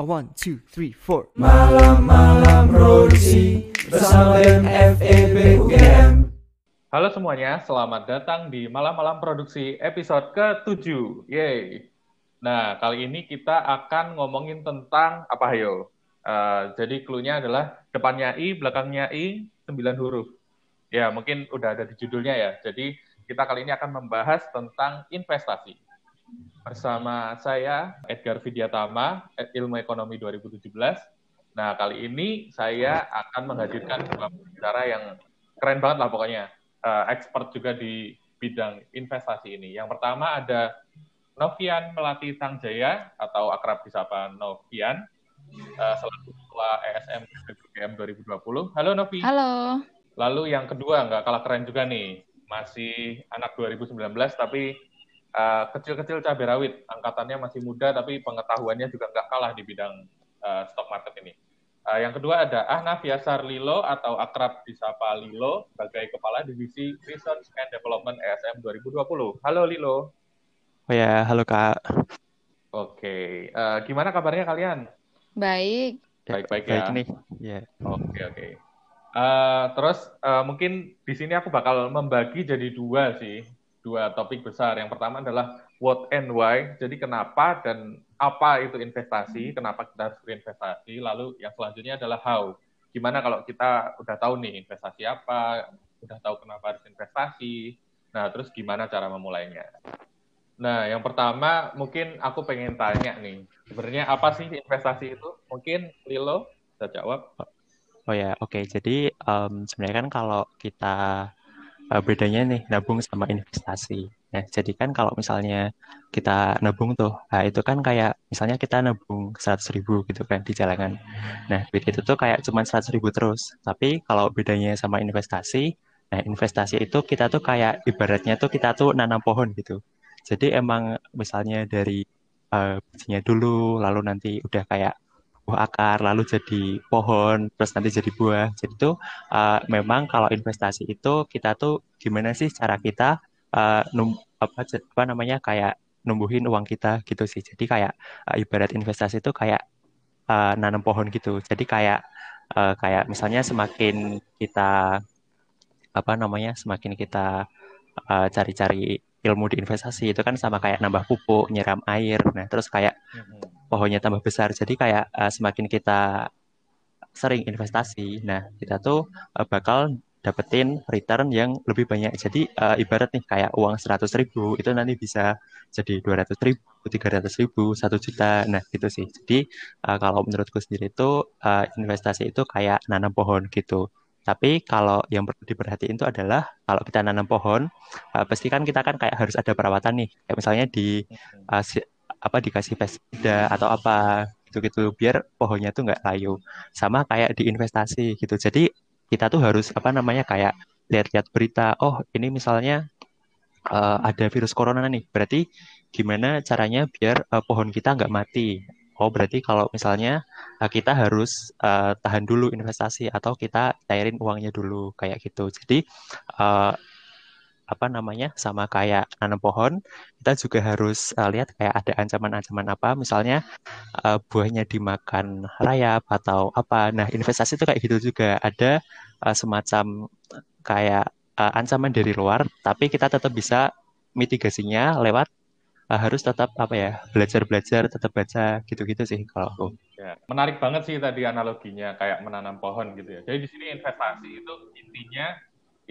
A one, two, three, four. Malam-malam produksi bersama BEM FEB UGM. Halo semuanya, selamat datang di Malam-Malam Produksi episode ke-7. Yeay. Nah, kali ini kita akan ngomongin tentang apa ayo? Uh, jadi clue-nya adalah depannya I, belakangnya I, 9 huruf. Ya, mungkin udah ada di judulnya ya. Jadi kita kali ini akan membahas tentang investasi. Bersama saya, Edgar Vidyatama, Ilmu Ekonomi 2017. Nah, kali ini saya akan menghadirkan dua bicara yang keren banget lah pokoknya. Uh, expert juga di bidang investasi ini. Yang pertama ada Novian Melati Tangjaya atau akrab disapa Novian uh, selaku ketua ESM BBM 2020. Halo Novi. Halo. Lalu yang kedua nggak kalah keren juga nih, masih anak 2019 tapi uh, kecil-kecil cabai rawit, angkatannya masih muda tapi pengetahuannya juga nggak kalah di bidang uh, stock market ini. Uh, yang kedua ada Ahna Fiasar Lilo atau akrab disapa Lilo sebagai Kepala Divisi Research and Development ESM 2020. Halo Lilo. Oh ya, halo Kak. Oke, uh, gimana kabarnya kalian? Baik. Baik-baik ya. Baik nih. Ya. Oke, oke. Uh, terus uh, mungkin di sini aku bakal membagi jadi dua sih, dua topik besar. Yang pertama adalah what and why. Jadi kenapa dan apa itu investasi, kenapa kita harus berinvestasi. Lalu yang selanjutnya adalah how. Gimana kalau kita udah tahu nih investasi apa, udah tahu kenapa harus investasi. Nah, terus gimana cara memulainya? Nah, yang pertama mungkin aku pengen tanya nih, sebenarnya apa sih investasi itu? Mungkin Lilo bisa jawab. Oh ya, oke. Jadi um, sebenarnya kan kalau kita uh, bedanya nih nabung sama investasi. Nah, jadi kan kalau misalnya kita nabung tuh, nah itu kan kayak misalnya kita nabung 100 ribu gitu kan di jalanan. Nah, duit itu tuh kayak cuma 100 ribu terus. Tapi kalau bedanya sama investasi, nah investasi itu kita tuh kayak ibaratnya tuh kita tuh nanam pohon gitu. Jadi emang misalnya dari uh, bijinya dulu, lalu nanti udah kayak buah akar, lalu jadi pohon, terus nanti jadi buah. Jadi itu uh, memang kalau investasi itu kita tuh gimana sih cara kita uh, num apa apa namanya kayak numbuhin uang kita gitu sih. Jadi kayak uh, ibarat investasi itu kayak uh, nanam pohon gitu. Jadi kayak uh, kayak misalnya semakin kita apa namanya semakin kita cari-cari uh, ilmu di investasi itu kan sama kayak nambah pupuk, nyiram air. Nah, terus kayak pohonnya tambah besar. Jadi kayak uh, semakin kita sering investasi, nah kita tuh uh, bakal dapetin return yang lebih banyak. Jadi uh, ibarat nih kayak uang 100 ribu itu nanti bisa jadi 200 ribu, 300 ribu, 1 juta. Nah gitu sih. Jadi uh, kalau menurutku sendiri itu uh, investasi itu kayak nanam pohon gitu. Tapi kalau yang perlu diperhatiin itu adalah kalau kita nanam pohon, uh, pasti kan kita kan kayak harus ada perawatan nih. Kayak misalnya di uh, apa dikasih pestisida atau apa gitu-gitu biar pohonnya tuh nggak layu. Sama kayak di investasi gitu. Jadi kita tuh harus apa namanya kayak lihat-lihat berita oh ini misalnya uh, ada virus corona nih. Berarti gimana caranya biar uh, pohon kita nggak mati oh berarti kalau misalnya uh, kita harus uh, tahan dulu investasi atau kita cairin uangnya dulu kayak gitu. Jadi uh, apa namanya sama kayak nanam pohon kita juga harus uh, lihat kayak ada ancaman-ancaman apa. Misalnya uh, buahnya dimakan rayap atau apa. Nah investasi itu kayak gitu juga. Ada uh, semacam kayak uh, ancaman dari luar tapi kita tetap bisa mitigasinya lewat uh, harus tetap apa ya belajar belajar tetap baca gitu-gitu sih kalau aku ya, menarik banget sih tadi analoginya kayak menanam pohon gitu ya jadi di sini investasi itu intinya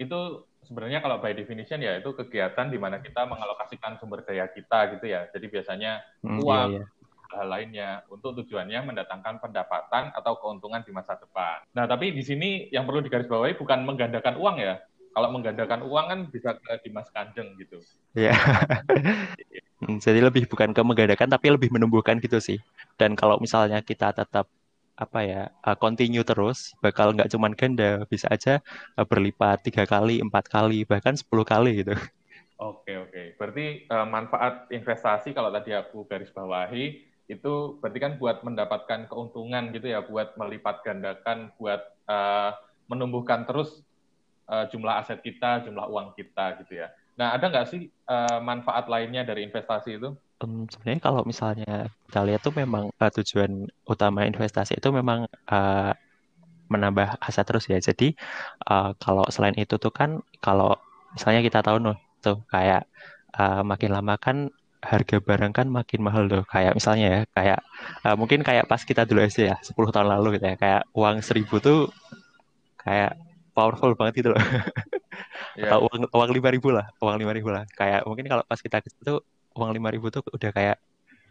itu sebenarnya kalau by definition ya itu kegiatan di mana kita mengalokasikan sumber daya kita gitu ya. Jadi biasanya Hmm, uang, iya, iya. hal lainnya untuk tujuannya mendatangkan pendapatan atau keuntungan di masa depan. Nah, tapi di sini yang perlu digarisbawahi bukan menggandakan uang ya. Kalau menggandakan uang kan bisa ke Dimas Kanjeng gitu. Iya. Hmm, Jadi lebih bukan ke menggandakan tapi lebih menumbuhkan gitu sih. Dan kalau misalnya kita tetap apa ya uh, continue terus bakal nggak cuman ganda bisa aja uh, berlipat tiga kali empat kali bahkan 10 kali gitu Oke, oke. Berarti uh, manfaat investasi kalau tadi aku garis bawahi itu berarti kan buat mendapatkan keuntungan gitu ya, buat melipat gandakan, buat uh, menumbuhkan terus uh, jumlah aset kita, jumlah uang kita gitu ya. Nah, ada nggak sih uh, manfaat lainnya dari investasi itu? um, sebenarnya kalau misalnya kita lihat tuh memang uh, tujuan utama investasi itu memang uh, menambah aset terus ya. Jadi uh, kalau selain itu tuh kan kalau misalnya kita tahu nih tuh kayak uh, makin lama kan harga barang kan makin mahal tuh. Kayak misalnya ya kayak uh, mungkin kayak pas kita dulu SD ya 10 tahun lalu gitu ya kayak uang seribu tuh kayak powerful banget gitu loh. Ya. Atau uang uang lima ribu lah, uang lima ribu lah. Kayak mungkin kalau pas kita kecil tuh uang lima ribu tuh udah kayak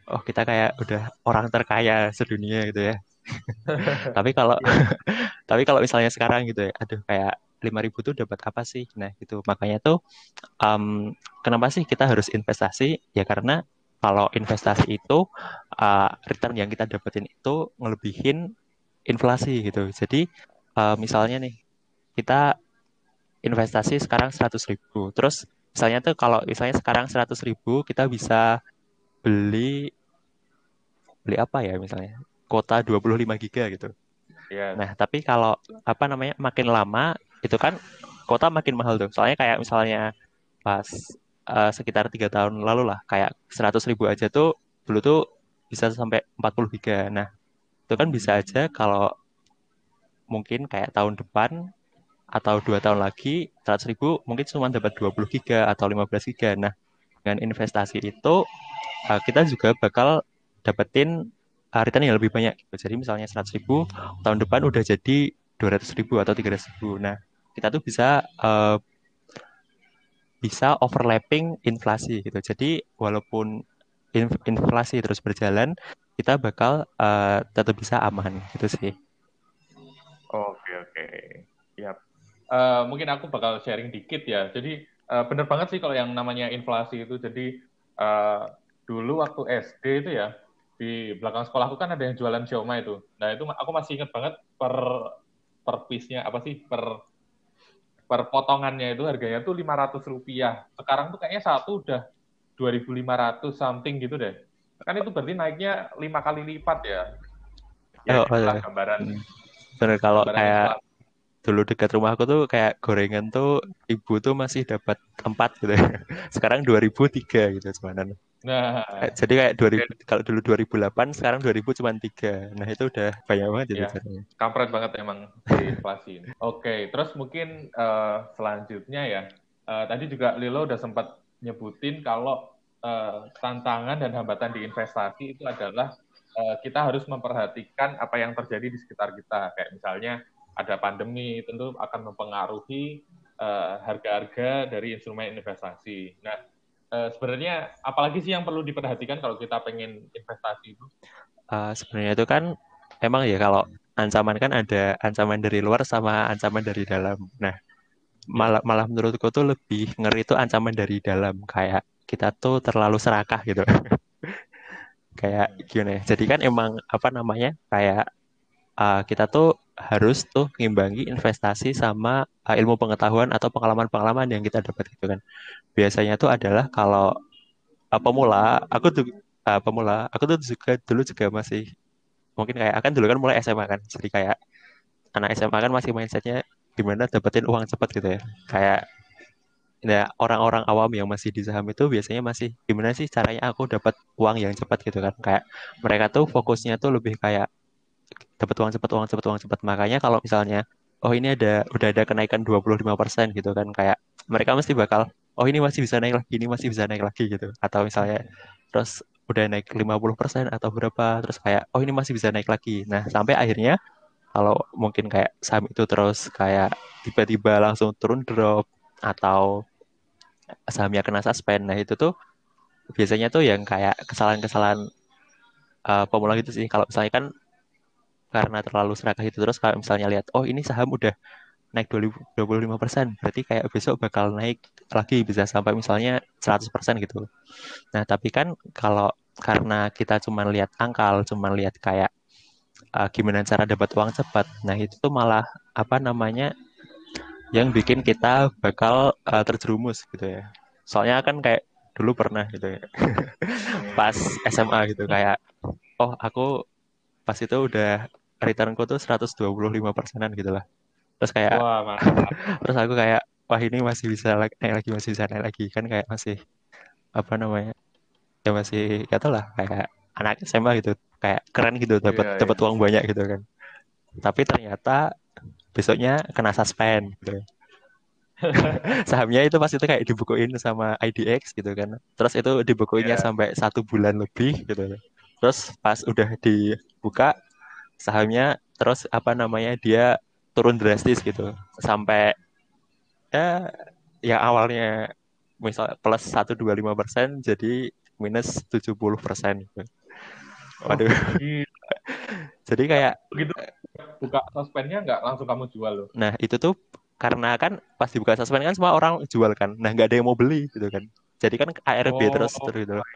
oh kita kayak udah orang terkaya sedunia gitu ya. tapi kalau tapi kalau misalnya sekarang gitu ya, aduh kayak lima ribu tuh dapat apa sih? Nah gitu makanya tuh um, kenapa sih kita harus investasi? Ya karena kalau investasi itu uh, return yang kita dapetin itu ngelebihin inflasi gitu. Jadi uh, misalnya nih kita investasi sekarang 100 ribu. Terus misalnya tuh kalau misalnya sekarang 100 ribu kita bisa beli beli apa ya misalnya kota 25 giga gitu. Yes. Nah, tapi kalau apa namanya makin lama itu kan kota makin mahal tuh. Soalnya kayak misalnya pas uh, sekitar tiga tahun lalu lah kayak 100 ribu aja tuh dulu tuh bisa sampai 40 giga. Nah, itu kan bisa aja kalau mungkin kayak tahun depan atau dua tahun lagi 100 ribu mungkin cuma dapat 20 giga atau 15 giga. Nah, dengan investasi itu uh, kita juga bakal dapetin uh, return yang lebih banyak. Gitu. Jadi misalnya 100 ribu tahun depan udah jadi 200 ribu atau 300 ribu. Nah, kita tuh bisa uh, bisa overlapping inflasi gitu. Jadi walaupun inflasi terus berjalan, kita bakal uh, tetap bisa aman gitu sih. Oke oke, ya. Uh, mungkin aku bakal sharing dikit ya. Jadi uh, bener banget sih kalau yang namanya inflasi itu. Jadi uh, dulu waktu SD itu ya di belakang sekolahku kan ada yang jualan siomay itu. Nah itu aku masih ingat banget per per piece-nya apa sih per per potongannya itu harganya tuh 500 rupiah. Sekarang tuh kayaknya satu udah 2.500 something gitu deh. Kan itu berarti naiknya lima kali lipat ya. Ya, oh, oh, gambaran. Bener kalau kayak dulu dekat rumahku tuh kayak gorengan tuh ibu tuh masih dapat empat gitu. Sekarang 2003 gitu cuman nah jadi kayak 2000 kalau dulu 2008 sekarang 2000 cuma tiga. Nah itu udah banyak banget ya, ya. kampret banget emang di inflasi ini. Oke okay, terus mungkin uh, selanjutnya ya uh, tadi juga Lilo udah sempat nyebutin kalau uh, tantangan dan hambatan di investasi itu adalah Eh, kita harus memperhatikan apa yang terjadi di sekitar kita. Kayak misalnya ada pandemi, tentu akan mempengaruhi eh, harga-harga uh, dari instrumen investasi. Nah, uh, sebenarnya apalagi sih yang perlu diperhatikan kalau kita pengen investasi itu? Uh, sebenarnya itu kan emang ya kalau ancaman kan ada ancaman dari luar sama ancaman dari dalam. Nah, malah malah menurutku tuh lebih ngeri itu ancaman dari dalam kayak kita tuh terlalu serakah gitu. kayak gimana ya jadi kan emang apa namanya kayak uh, kita tuh harus tuh mengimbangi investasi sama uh, ilmu pengetahuan atau pengalaman-pengalaman yang kita dapat gitu kan biasanya tuh adalah kalau uh, pemula aku tuh uh, pemula aku tuh juga dulu juga masih mungkin kayak akan dulu kan mulai SMA kan jadi kayak anak SMA kan masih mindsetnya gimana dapetin uang cepat gitu ya kayak Nah, orang-orang awam yang masih di saham itu biasanya masih gimana sih caranya aku dapat uang yang cepat gitu kan. Kayak mereka tuh fokusnya tuh lebih kayak dapat uang cepat, uang cepat, uang cepat. Makanya kalau misalnya oh ini ada udah ada kenaikan 25% gitu kan kayak mereka mesti bakal oh ini masih bisa naik lagi, ini masih bisa naik lagi gitu. Atau misalnya terus udah naik 50% atau berapa terus kayak oh ini masih bisa naik lagi. Nah, sampai akhirnya kalau mungkin kayak saham itu terus kayak tiba-tiba langsung turun drop atau sahamnya kena suspend. Nah itu tuh biasanya tuh yang kayak kesalahan-kesalahan uh, pemula gitu sih. Kalau misalnya kan karena terlalu serakah itu terus kalau misalnya lihat oh ini saham udah naik 25 persen berarti kayak besok bakal naik lagi bisa sampai misalnya 100 persen gitu. Nah tapi kan kalau karena kita cuma lihat angkal, cuma lihat kayak uh, gimana cara dapat uang cepat, nah itu tuh malah apa namanya yang bikin kita bakal uh, terjerumus gitu ya. Soalnya kan kayak dulu pernah gitu ya. pas SMA gitu kayak oh aku pas itu udah returnku tuh 125 persenan gitu lah. Terus kayak Wah, terus aku kayak wah ini masih bisa naik lagi masih bisa naik lagi. Kan kayak masih apa namanya ya masih kata lah kayak anak SMA gitu kayak keren gitu dapat Iya, dapat uang banyak gitu kan. Tapi ternyata besoknya kena suspend gitu. Sahamnya itu pas itu kayak dibukuin sama IDX gitu kan. Terus itu dibukuinnya Iya. sampai satu bulan lebih gitu. Terus pas udah dibuka sahamnya terus apa namanya dia turun drastis gitu sampai ya yang awalnya misal plus 125 persen jadi minus 70 persen gitu. Waduh, Gila. jadi kayak Begitu buka suspendnya nggak langsung kamu jual loh. nah itu tuh karena kan pas dibuka suspend kan semua orang jual kan, nah nggak ada yang mau beli gitu kan. Jadi kan ARB Oh, terus terus gitu loh.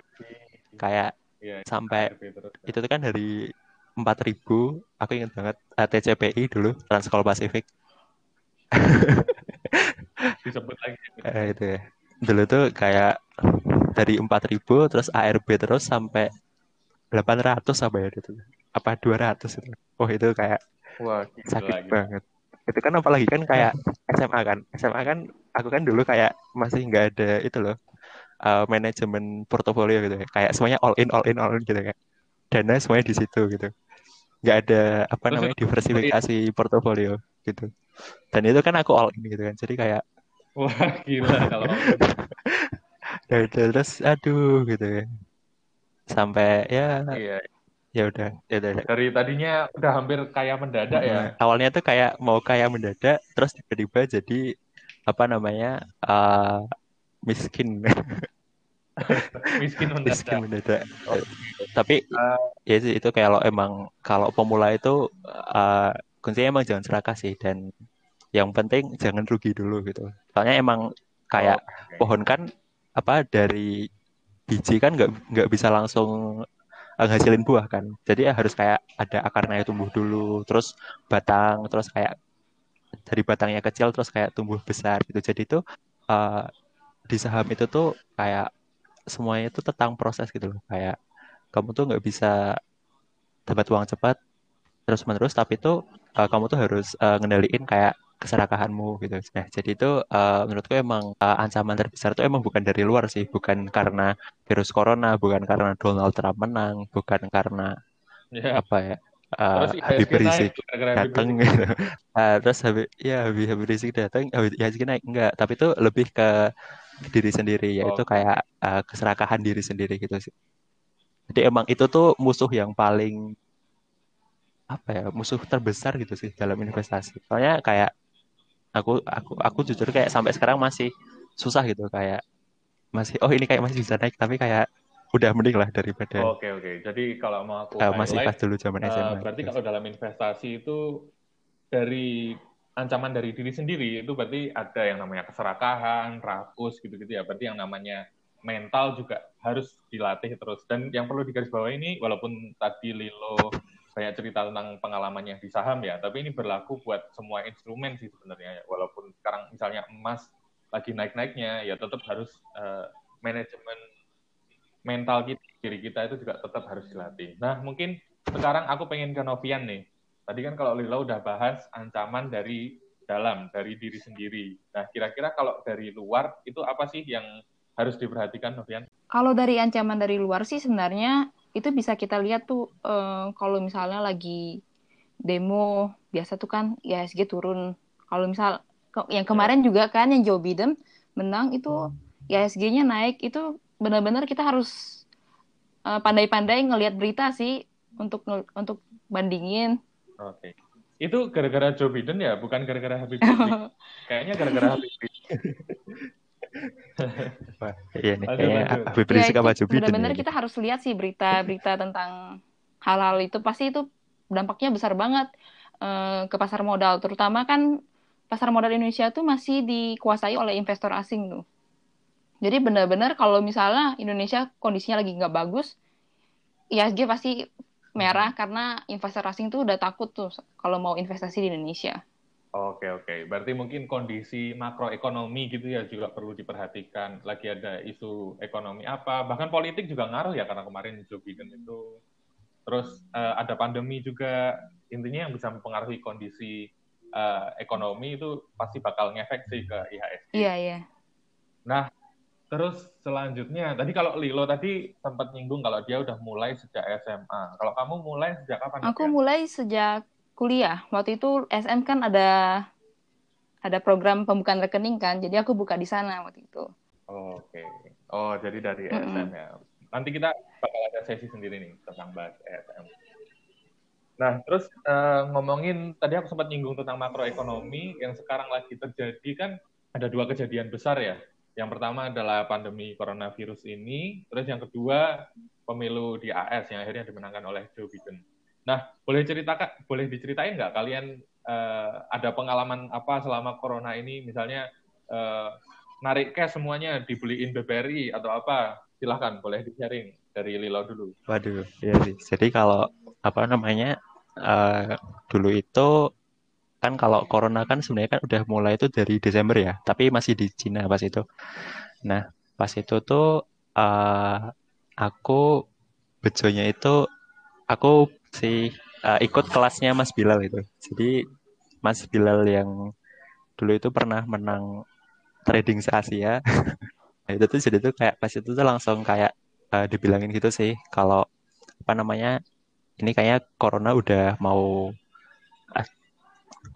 kayak Iya, sampai ARB terus. itu tuh kan dari 4000 aku ingat banget eh, TCPI dulu Transkol Pasifik Disebut lagi. Eh, itu ya. Dulu tuh kayak dari 4000 terus ARB terus sampai 800 apa ya itu. Apa 200 itu. Oh itu kayak Wah, gila sakit lagi. banget. Itu kan apalagi kan kayak SMA kan. SMA kan aku kan dulu kayak masih nggak ada itu loh. eh, manajemen portofolio gitu ya. Kayak semuanya all in all in all in gitu kayak. Dana semuanya di situ gitu. Nggak ada apa namanya diversifikasi portofolio gitu. Dan itu kan aku all in gitu kan. Jadi kayak Wah, gila kalau ya udah terus aduh gitu ya sampai ya iya. ya udah ya udah Dari tadinya udah hampir kayak mendadak ya. Nah, awalnya tuh kayak mau kayak mendadak terus tiba-tiba jadi apa namanya eh, miskin Miskin miskin mendadak. mendadak Oh. tapi Eh, ya sih itu kalau emang kalau pemula itu eh, kuncinya emang jangan serakah sih dan yang penting jangan rugi dulu gitu. Soalnya emang kayak oke. pohon kan apa dari biji kan nggak nggak bisa langsung eh, ngasilin buah kan. Jadi ya harus kayak ada akarnya tumbuh dulu terus batang terus kayak dari batangnya kecil terus kayak tumbuh besar gitu. Jadi itu eh, di saham itu tuh kayak semuanya itu tentang proses gitu loh. Kayak kamu tuh nggak bisa dapat uang cepat terus menerus tapi itu eh, kamu tuh harus eh, ngendaliin kayak keserakahanmu gitu. Nah, jadi itu eh, menurutku emang eh, ancaman terbesar itu emang bukan dari luar sih, bukan karena virus corona, bukan karena Donald Trump menang, bukan karena Ya. apa ya eh, Terus Habib Rizik datang gitu. Ah, terus Habib ya Habib, Habib Rizik datang, Habib IHSG naik enggak, tapi itu lebih ke diri sendiri yaitu Oke. kayak eh, keserakahan diri sendiri gitu sih. Jadi emang itu tuh musuh yang paling apa ya musuh terbesar gitu sih dalam investasi. Soalnya kayak aku aku aku jujur kayak sampai sekarang masih susah gitu kayak masih oh ini kayak masih bisa naik tapi kayak udah mending lah daripada Oke oke. Jadi kalau mau aku eh, masih pas dulu zaman eh, SMA. berarti gitu. kalau dalam investasi itu dari ancaman dari diri sendiri itu berarti ada yang namanya keserakahan, rakus gitu-gitu ya. Berarti yang namanya mental juga harus dilatih terus. Dan yang perlu digarisbawahi ini walaupun tadi Lilo banyak cerita tentang pengalamannya di saham ya, tapi ini berlaku buat semua instrumen sih sebenarnya. ya. Walaupun sekarang misalnya emas lagi naik-naiknya, ya tetap harus eh, manajemen mental kita, diri kita itu juga tetap harus dilatih. Nah, mungkin sekarang aku pengen ke Novian nih. Tadi kan kalau Lila udah bahas ancaman dari dalam, dari diri sendiri. Nah, kira-kira kalau dari luar itu apa sih yang harus diperhatikan, Novian? Kalau dari ancaman dari luar sih sebenarnya itu bisa kita lihat tuh eh, kalau misalnya lagi demo biasa tuh kan IHSG turun. Kalau misal ke- yang kemarin juga kan yang Joe Biden menang itu IHSG-nya naik itu benar-benar kita harus eh, pandai-pandai ngelihat berita sih untuk untuk bandingin. Oke. Itu gara-gara Joe Biden ya, bukan gara-gara Habib Rizik. Kayaknya gara-gara Habib Rizik. Iya nih. Lanjut. Habib Ya, Rizik itu apa Joe Biden benar-benar ya? kita harus lihat sih berita-berita tentang hal-hal itu. Pasti itu dampaknya besar banget eh, ke pasar modal. Terutama kan pasar modal Indonesia tuh masih dikuasai oleh investor asing tuh. Jadi benar-benar kalau misalnya Indonesia kondisinya lagi nggak bagus IHSG pasti merah karena investor asing tuh udah takut tuh kalau mau investasi di Indonesia Oke, oke. Berarti mungkin kondisi makroekonomi gitu ya juga perlu diperhatikan. Lagi ada isu ekonomi apa, bahkan politik juga ngaruh ya karena kemarin Joe Biden itu. Terus eh, ada pandemi juga, intinya yang bisa mempengaruhi kondisi eh, ekonomi itu pasti bakal ngefek sih ke IHSG. iya iya Nah, terus selanjutnya, tadi kalau Lilo tadi sempat nyinggung kalau dia udah mulai sejak SMA. Kalau kamu mulai sejak kapan? Aku Novian? mulai sejak kuliah. Waktu itu SM kan ada ada program pembukaan rekening kan, jadi aku buka di sana waktu itu. Oh, Oke. Oh, jadi dari Mm-mm. ESM ya. Nanti kita bakal ada sesi sendiri nih tentang bahas ESM. Nah, terus eh, ngomongin tadi aku sempat nyinggung tentang makroekonomi yang sekarang lagi terjadi kan ada dua kejadian besar ya. Yang pertama adalah pandemi coronavirus ini, terus yang kedua pemilu di AS yang akhirnya dimenangkan oleh Joe Biden. Nah, boleh ceritakan, boleh diceritain nggak kalian eh, ada pengalaman apa selama corona ini, misalnya eh, narik cash semuanya dibeliin BBRI atau apa? Silahkan, boleh di-sharing dari Lilo dulu. Waduh, iya sih. Jadi kalau apa namanya eh, dulu itu kan kalau corona kan sebenarnya kan udah mulai itu dari Desember ya, tapi masih di Cina pas itu. Nah, pas itu tuh eh, aku bejonya itu aku sih eh, ikut kelasnya Mas Bilal itu. Jadi Mas Bilal yang dulu itu pernah menang trading se Asia. Nah, itu tuh jadi tuh kayak pas itu tuh langsung kayak eh, dibilangin gitu sih kalau apa namanya ini kayaknya corona udah mau ah,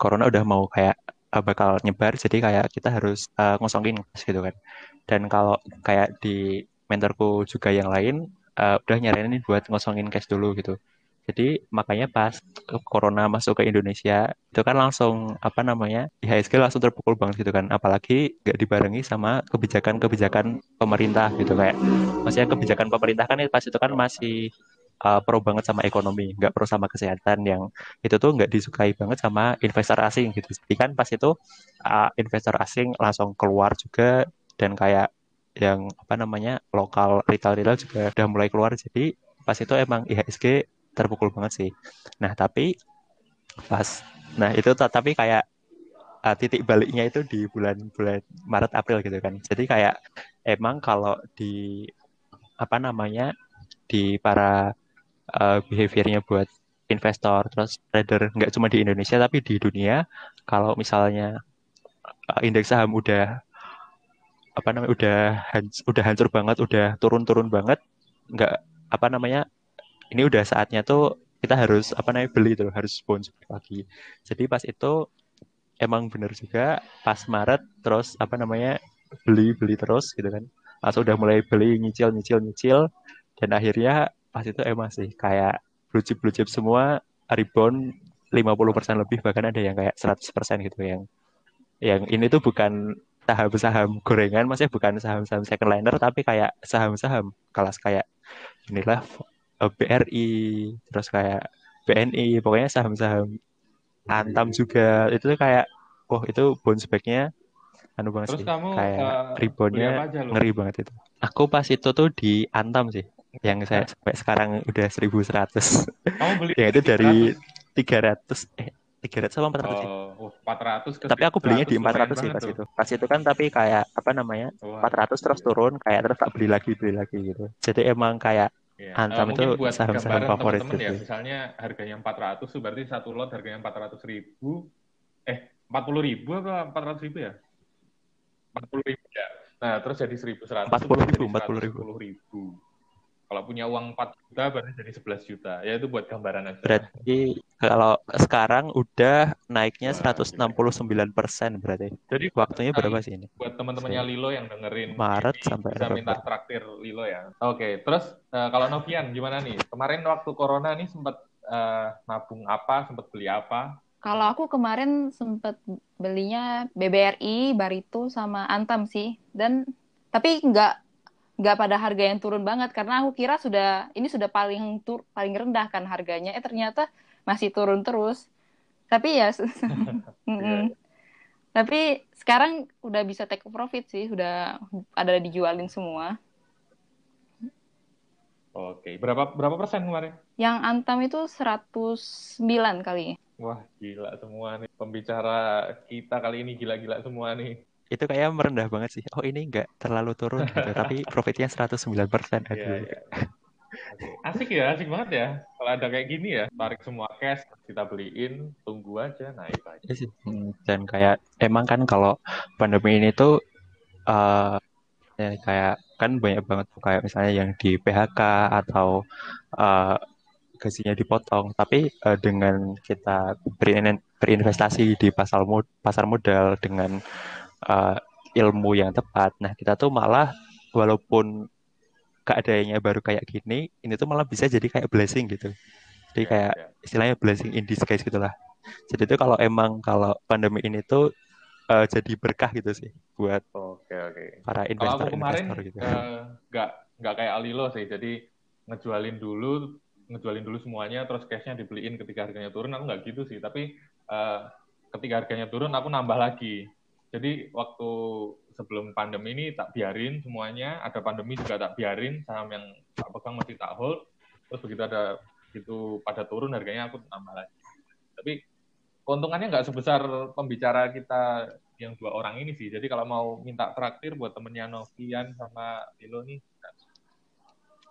corona udah mau kayak eh, bakal nyebar jadi kayak kita harus eh, ngosongin gitu kan dan kalau kayak di mentorku juga yang lain eh, udah nyaranin buat ngosongin cash dulu gitu jadi makanya pas corona masuk ke Indonesia itu kan langsung apa namanya IHSG langsung terpukul banget gitu kan. Apalagi nggak dibarengi sama kebijakan-kebijakan pemerintah gitu kayak maksudnya kebijakan pemerintah kan pas itu kan masih uh, pro banget sama ekonomi nggak pro sama kesehatan yang itu tuh nggak disukai banget sama investor asing gitu. Jadi kan pas itu uh, investor asing langsung keluar juga dan kayak yang apa namanya lokal retail retail juga udah mulai keluar. Jadi pas itu emang IHSG terpukul banget sih. Nah tapi pas nah itu ta- tapi kayak uh, titik baliknya itu di bulan-bulan Maret April gitu kan. Jadi kayak emang kalau di apa namanya di para uh, behaviornya buat investor terus trader nggak cuma di Indonesia tapi di dunia kalau misalnya uh, indeks saham udah apa namanya udah hanc- udah hancur banget udah turun-turun banget nggak apa namanya ini udah saatnya tuh kita harus apa namanya beli tuh harus back lagi. Jadi pas itu emang bener juga pas Maret terus apa namanya beli beli terus gitu kan. Langsung udah mulai beli nyicil nyicil nyicil dan akhirnya pas itu emang sih kayak blue chip blue chip semua rebound 50% lebih bahkan ada yang kayak 100% gitu yang yang ini tuh bukan saham-saham gorengan maksudnya bukan saham-saham second liner tapi kayak saham-saham kelas kayak inilah BRI terus kayak BNI pokoknya saham-saham Antam juga. Itu tuh kayak oh itu bounce back-nya anu banget Terus sih. kamu kayak eh, reboundnya lo? ngeri banget itu. Aku pas itu tuh di Antam sih yang saya sampai sekarang udah 1100 Kamu beli yang itu dari 100? 300 eh 300 sama 400 sih Oh, oh, 400 ke tapi aku belinya di 100 lumayan 400 sih pas tuh. itu. pas itu kan tapi kayak apa namanya Wah, 400 terus turun kayak terus tak beli lagi beli lagi gitu. Jadi emang kayak Iya. Antam Eh, itu buat saham-saham gambaran favorit teman-teman ya, gitu. misalnya harganya 400 tuh berarti satu lot harganya 400 ribu, eh 40 ribu apa 400 ribu ya? 40 ribu ya. Nah, terus jadi 1100 40 ribu, jadi 40 ribu. 110 ribu. Kalau punya uang 4 juta berarti jadi 11 juta. Ya itu buat gambaran aja. berarti kalau sekarang udah naiknya Wah, 169% berarti Jadi waktunya berapa sih ini buat teman-temannya Lilo yang dengerin Maret ini sampai bisa minta traktir Lilo ya. Oke, terus eh, kalau Novian gimana nih? Kemarin waktu corona nih sempat eh, nabung apa, sempat beli apa? Kalau aku kemarin sempet belinya BBRI, Barito, sama Antam sih. Dan tapi nggak nggak pada harga yang turun banget karena aku kira sudah ini sudah paling tur paling rendah kan harganya. Eh ternyata masih turun terus. Tapi ya, Mm-mm. tapi sekarang udah bisa take profit sih, udah ada dijualin semua. Oke, berapa berapa persen kemarin? Yang Antam itu 109 kali. Wah, gila semua nih. Pembicara kita kali ini gila-gila semua nih. Itu kayak merendah banget sih oh ini nggak terlalu turun gitu tapi profitnya 109% Iya, aduh iya. Oke. Asik ya, asik banget ya. Kalau ada kayak gini ya, tarik semua cash, kita beliin, tunggu aja, naik aja. Iya sih. Hmm, dan kayak emang kan kalau pandemi ini tuh eh, Ya, kayak kan banyak banget tuh kayak misalnya yang di PHK atau uh, gajinya dipotong. Tapi uh, dengan kita berin berinvestasi di pasar mod pasar modal dengan uh, ilmu yang tepat, nah kita tuh malah walaupun keadaannya baru kayak gini, ini tuh malah bisa jadi kayak blessing gitu. Jadi Ya, kayak ya. istilahnya blessing in disguise gitulah. Jadi itu kalau emang kalau pandemi ini tuh uh, jadi berkah gitu sih buat Oke, oke. para Kalau aku kemarin investor-investor gitu. eh, nggak nggak kayak Alilo sih, jadi ngejualin dulu ngejualin dulu semuanya, terus cashnya dibeliin ketika harganya turun. Aku nggak gitu sih, tapi eh, ketika harganya turun aku nambah lagi. Jadi waktu sebelum pandemi ini tak biarin semuanya, ada pandemi juga tak biarin, saham yang tak pegang masih tak hold. Terus begitu ada begitu pada turun harganya aku nambah lagi. Tapi keuntungannya nggak sebesar pembicara kita yang dua orang ini sih. Jadi kalau mau minta traktir buat temennya Novian sama Lilo nih.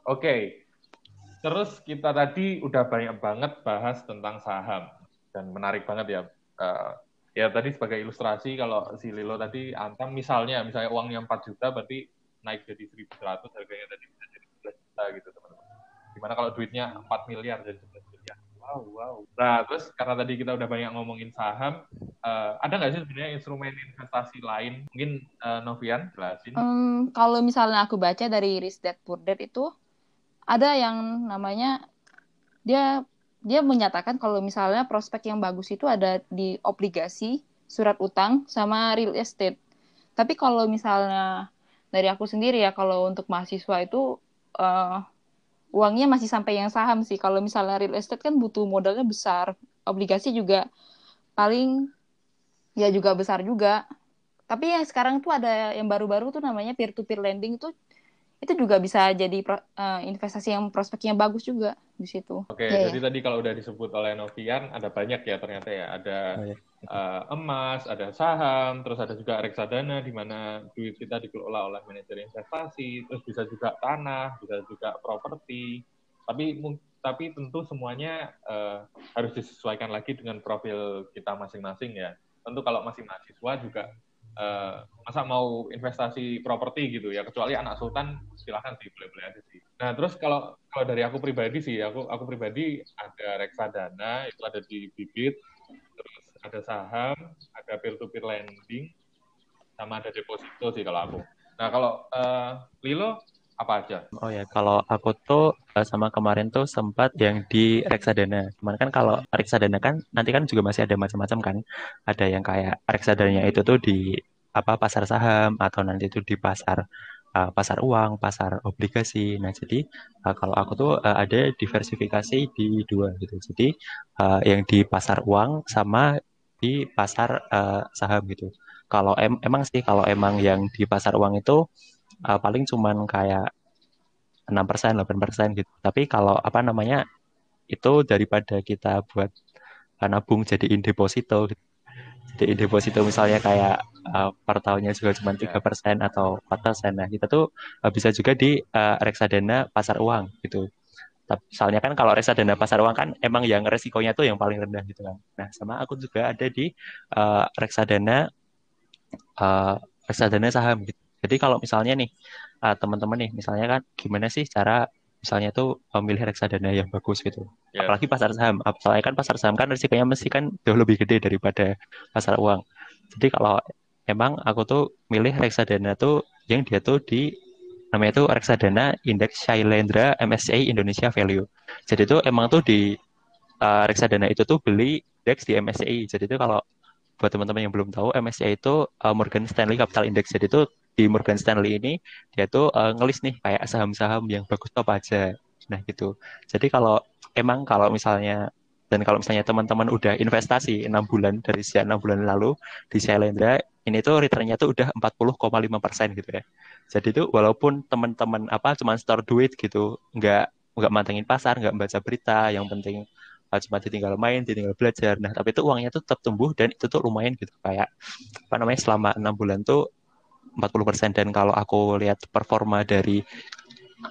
Oke. Terus kita tadi udah banyak banget bahas tentang saham dan menarik banget ya. Uh, ya tadi sebagai ilustrasi kalau si Lilo tadi antam misalnya misalnya uangnya 4 juta berarti naik jadi 1100 harganya tadi bisa jadi 11 juta gitu teman-teman. Gimana kalau duitnya 4 miliar jadi 11 miliar. Wow, wow. Nah, terus karena tadi kita udah banyak ngomongin saham, uh, ada nggak sih sebenarnya instrumen investasi lain? Mungkin uh, Novian jelasin. Um, kalau misalnya aku baca dari Rich Dad Poor Dad itu ada yang namanya dia dia menyatakan kalau misalnya prospek yang bagus itu ada di obligasi, surat utang, sama real estate. Tapi kalau misalnya dari aku sendiri ya, kalau untuk mahasiswa itu uh, uangnya masih sampai yang saham sih. Kalau misalnya real estate kan butuh modalnya besar, obligasi juga paling ya juga besar juga. Tapi yang sekarang tuh ada yang baru-baru tuh namanya peer to peer lending itu itu juga bisa jadi uh, investasi yang prospeknya bagus juga di situ. Oke, Ya, jadi tadi kalau udah disebut oleh Novian ada banyak ya ternyata ya. Ada Oh, ya. uh, emas, ada saham, terus ada juga reksadana di mana duit kita dikelola oleh manajer investasi, terus bisa juga tanah, bisa juga properti. Tapi tapi tentu semuanya uh, harus disesuaikan lagi dengan profil kita masing-masing ya. Tentu kalau masih mahasiswa juga uh, masa mau investasi properti gitu ya kecuali anak sultan silahkan sih boleh-boleh aja sih. Nah terus kalau kalau dari aku pribadi sih aku aku pribadi ada reksadana itu ada di bibit terus ada saham ada peer to peer lending sama ada deposito sih kalau aku. Nah kalau uh, Lilo apa aja? Oh ya, kalau aku tuh uh, sama kemarin tuh sempat yang di reksadana. Cuman kan kalau reksadana kan nanti kan juga masih ada macam-macam kan. Ada yang kayak reksadananya itu tuh di apa pasar saham atau nanti itu di pasar uh, pasar uang, pasar obligasi. Nah, jadi uh, kalau aku tuh uh, ada diversifikasi di dua gitu. Jadi uh, yang di pasar uang sama di pasar uh, saham gitu. Kalau em emang sih kalau emang yang di pasar uang itu uh, paling cuman kayak 6%, 8% gitu. Tapi kalau apa namanya itu daripada kita buat uh, nabung jadiin deposito gitu. Jadiin deposito misalnya kayak uh, per tahunnya juga cuma tiga persen atau 4%. Nah, kita tuh uh, bisa juga di uh, reksadana pasar uang gitu. Tapi soalnya kan kalau reksadana pasar uang kan emang yang resikonya tuh yang paling rendah gitu kan. Nah, sama aku juga ada di uh, reksadana uh, reksadana saham gitu. Jadi kalau misalnya nih uh, teman-teman nih, misalnya kan gimana sih cara misalnya tuh memilih reksadana yang bagus gitu. Yes. Apalagi pasar saham. Apalagi kan pasar saham kan risikonya mesti kan jauh lebih gede daripada pasar uang. Jadi kalau emang aku tuh milih reksadana tuh yang dia tuh di namanya tuh reksadana indeks Shailendra MSCI Indonesia Value. Jadi tuh emang tuh di uh, reksadana itu tuh beli indeks di MSCI. Jadi tuh kalau buat teman-teman yang belum tahu MSCI itu uh, Morgan Stanley Capital Index jadi itu di Morgan Stanley ini dia tuh uh, ngelis nih kayak saham-saham yang bagus top aja nah gitu jadi kalau emang kalau misalnya dan kalau misalnya teman-teman udah investasi enam bulan dari sejak enam bulan lalu di Shailendra ini tuh returnnya tuh udah 40,5 persen gitu ya jadi tuh walaupun teman-teman apa cuma store duit gitu nggak nggak mantengin pasar nggak baca berita yang penting cuma ditinggal main, ditinggal belajar. Nah, tapi itu uangnya tuh tetap tumbuh dan itu tuh lumayan gitu. Kayak apa namanya selama enam bulan tuh 40% dan kalau aku lihat performa dari